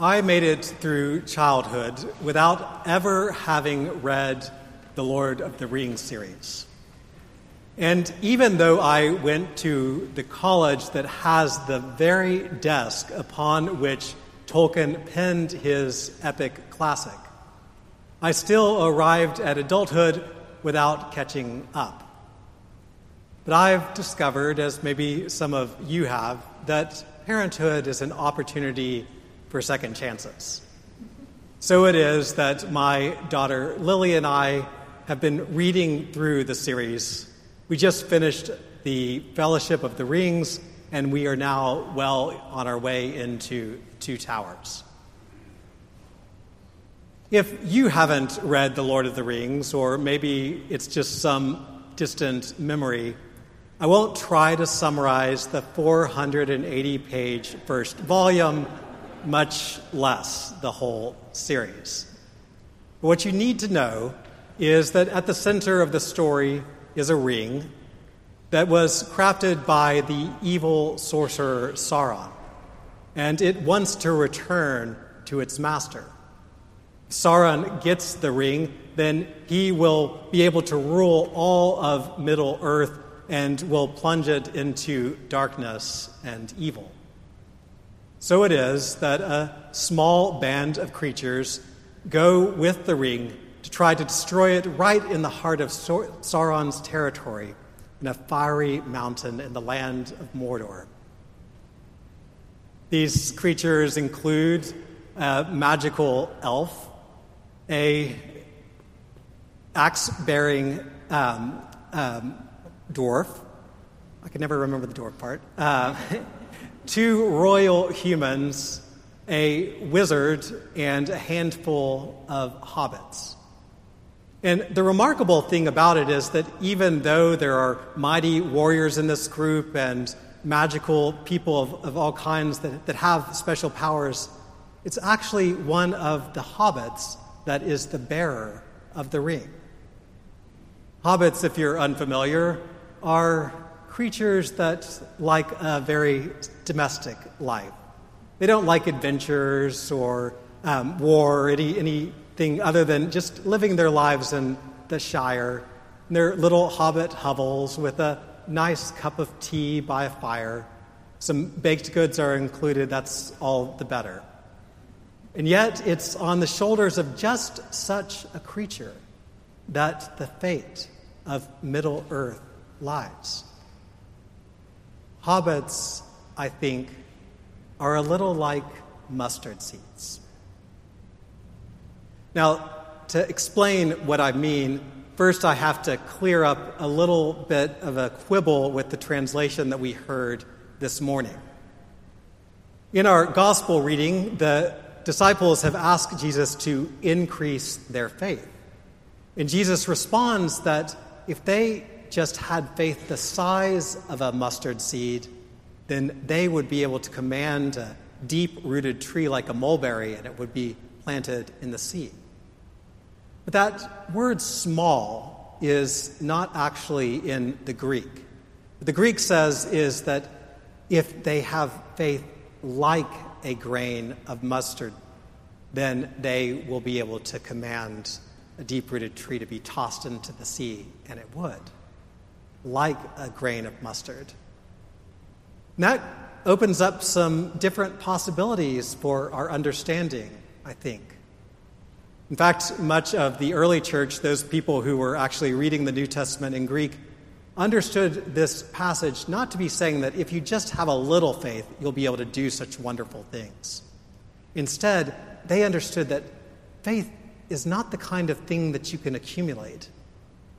I made it through childhood without ever having read the Lord of the Rings series. And even though I went to the college that has the very desk upon which Tolkien penned his epic classic, I still arrived at adulthood without catching up. But I've discovered, as maybe some of you have, that parenthood is an opportunity for second chances. So it is that my daughter Lily and I have been reading through the series. We just finished the Fellowship of the Rings, and we are now well on our way into Two Towers. If you haven't read The Lord of the Rings, or maybe it's just some distant memory, I won't try to summarize the 480 page first volume much less the whole series. What you need to know is that at the center of the story is a ring that was crafted by the evil sorcerer Sauron, and it wants to return to its master. Sauron gets the ring, then he will be able to rule all of Middle Earth and will plunge it into darkness and evil. So it is that a small band of creatures go with the ring to try to destroy it right in the heart of Sauron's territory, in a fiery mountain in the land of Mordor. These creatures include a magical elf, a axe-bearing um, um, dwarf. I can never remember the dwarf part. Uh, two royal humans, a wizard, and a handful of hobbits. And the remarkable thing about it is that even though there are mighty warriors in this group and magical people of, of all kinds that, that have special powers, it's actually one of the hobbits that is the bearer of the ring. Hobbits, if you're unfamiliar, are creatures that like a very domestic life. They don't like adventures or um, war or any, anything other than just living their lives in the Shire. In their little hobbit hovels with a nice cup of tea by a fire. Some baked goods are included, that's all the better. And yet, it's on the shoulders of just such a creature that the fate of Middle Earth lies. Hobbits, I think, are a little like mustard seeds. Now, to explain what I mean, first I have to clear up a little bit of a quibble with the translation that we heard this morning. In our gospel reading, the disciples have asked Jesus to increase their faith. And Jesus responds that if they just had faith the size of a mustard seed, then they would be able to command a deep rooted tree like a mulberry and it would be planted in the sea. But that word small is not actually in the Greek. What the Greek says is that if they have faith like a grain of mustard, then they will be able to command a deep rooted tree to be tossed into the sea, and it would like a grain of mustard. And that opens up some different possibilities for our understanding, I think. In fact, much of the early church, those people who were actually reading the New Testament in Greek, understood this passage not to be saying that if you just have a little faith, you'll be able to do such wonderful things. Instead, they understood that faith is not the kind of thing that you can accumulate.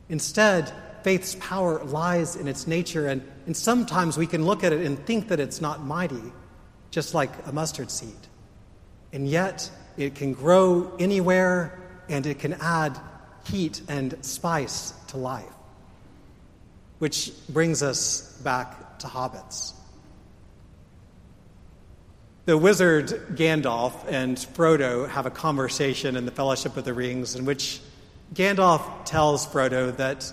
Instead, faith's power lies in its nature, and, and sometimes we can look at it and think that it's not mighty, just like a mustard seed. And yet, it can grow anywhere and it can add heat and spice to life. Which brings us back to hobbits. The wizard Gandalf and Frodo have a conversation in the Fellowship of the Rings in which Gandalf tells Frodo that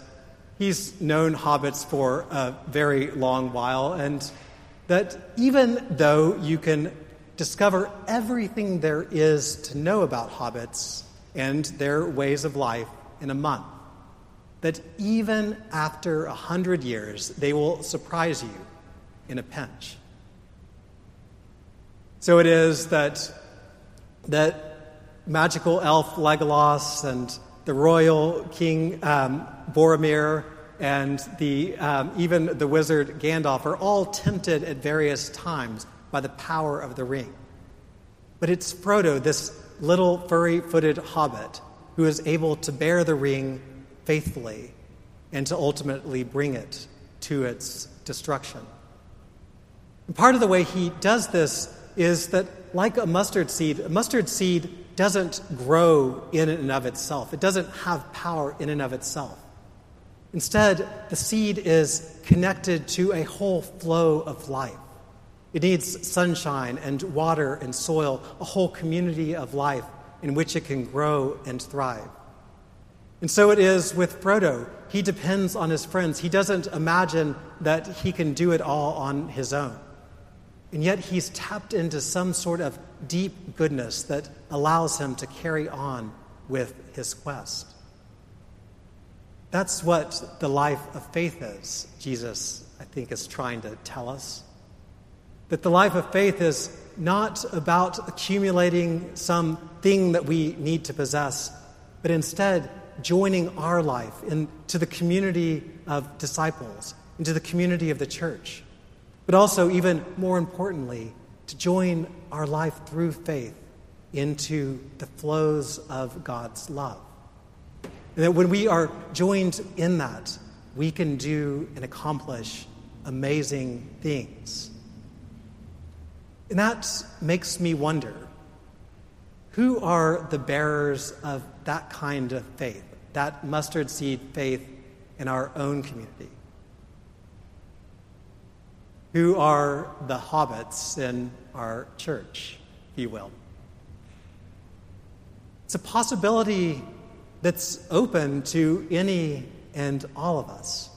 He's known hobbits for a very long while, and that even though you can discover everything there is to know about hobbits and their ways of life in a month. That even after a hundred years, they will surprise you in a pinch. So it is that, that magical elf Legolas and the royal king um, Boromir and the, um, even the wizard Gandalf are all tempted at various times by the power of the ring. But it's Frodo, this little furry footed hobbit, who is able to bear the ring faithfully and to ultimately bring it to its destruction. And part of the way he does this is that, like a mustard seed, a mustard seed doesn't grow in and of itself, it doesn't have power in and of itself. Instead, the seed is connected to a whole flow of life. It needs sunshine and water and soil, a whole community of life in which it can grow and thrive. And so it is with Frodo. He depends on his friends. He doesn't imagine that he can do it all on his own. And yet he's tapped into some sort of deep goodness that allows him to carry on with his quest. That's what the life of faith is, Jesus, I think, is trying to tell us. That the life of faith is not about accumulating some thing that we need to possess, but instead joining our life into the community of disciples, into the community of the church, but also, even more importantly, to join our life through faith into the flows of God's love. And that when we are joined in that, we can do and accomplish amazing things. And that makes me wonder who are the bearers of that kind of faith, that mustard seed faith in our own community? Who are the hobbits in our church, if you will? It's a possibility that's open to any and all of us.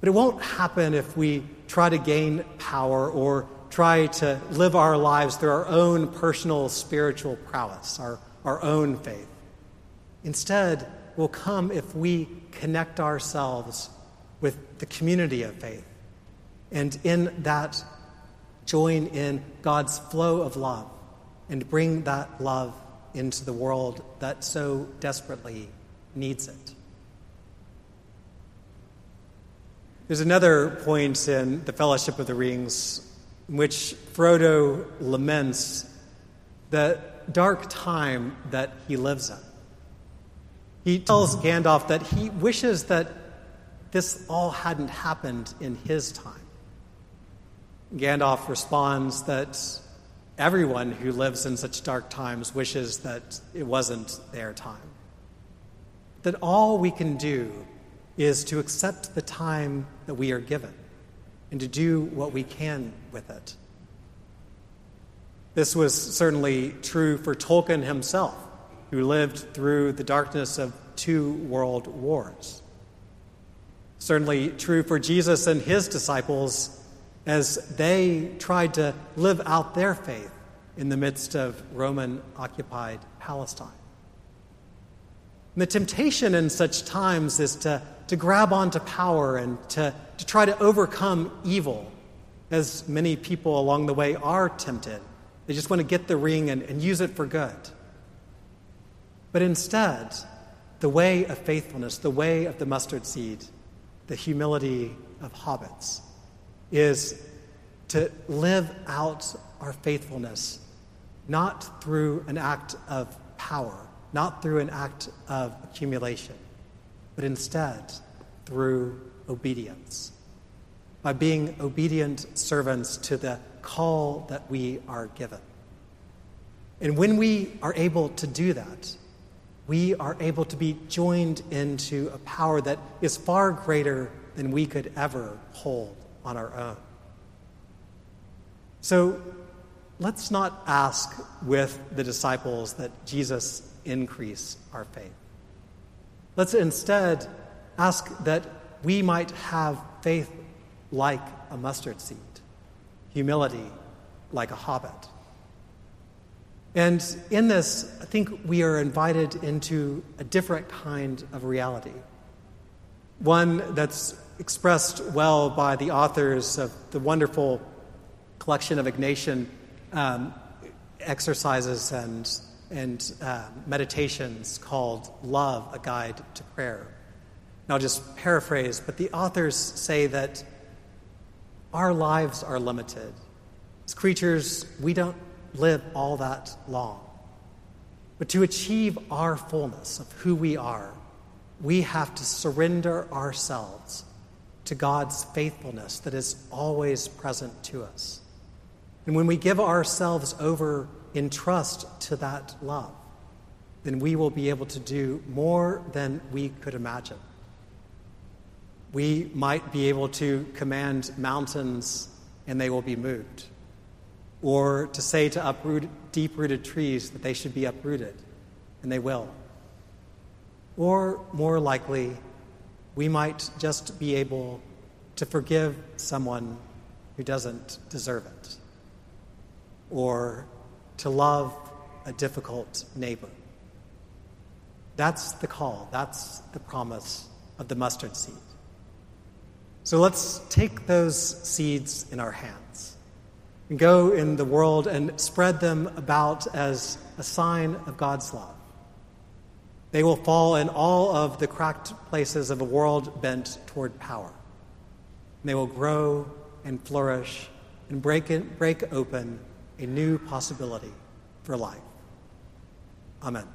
But it won't happen if we try to gain power or try to live our lives through our own personal spiritual prowess, our, our own faith. Instead, will come if we connect ourselves with the community of faith. And in that, join in God's flow of love and bring that love into the world that so desperately needs it. There's another point in the Fellowship of the Rings in which Frodo laments the dark time that he lives in. He tells Gandalf that he wishes that this all hadn't happened in his time. Gandalf responds that everyone who lives in such dark times wishes that it wasn't their time. That all we can do is to accept the time that we are given and to do what we can with it. This was certainly true for Tolkien himself, who lived through the darkness of two world wars. Certainly true for Jesus and his disciples as they tried to live out their faith in the midst of Roman occupied Palestine. And the temptation in such times is to, to grab onto power and to, to try to overcome evil, as many people along the way are tempted. They just want to get the ring and, and use it for good. But instead, the way of faithfulness, the way of the mustard seed, the humility of hobbits, is to live out our faithfulness not through an act of power, not through an act of accumulation, but instead through obedience. By being obedient servants to the call that we are given. And when we are able to do that, we are able to be joined into a power that is far greater than we could ever hold on our own. So let's not ask with the disciples that Jesus increase our faith. Let's instead ask that we might have faith like a mustard seed humility, like a hobbit. And in this, I think we are invited into a different kind of reality, one that's expressed well by the authors of the wonderful collection of Ignatian um, exercises and, and uh, meditations called Love, a Guide to Prayer. And I'll just paraphrase, but the authors say that our lives are limited. As creatures, we don't live all that long. But to achieve our fullness of who we are, we have to surrender ourselves to God's faithfulness that is always present to us. And when we give ourselves over in trust to that love, then we will be able to do more than we could imagine. We might be able to command mountains and they will be moved or to say to uproot, deep rooted trees that they should be uprooted, and they will. Or more likely, we might just be able to forgive someone who doesn't deserve it, or to love a difficult neighbor. That's the call, that's the promise of the mustard seed. So let's take those seeds in our hands and go in the world and spread them about as a sign of God's love. They will fall in all of the cracked places of a world bent toward power. They will grow and flourish and break, break open a new possibility for life. Amen.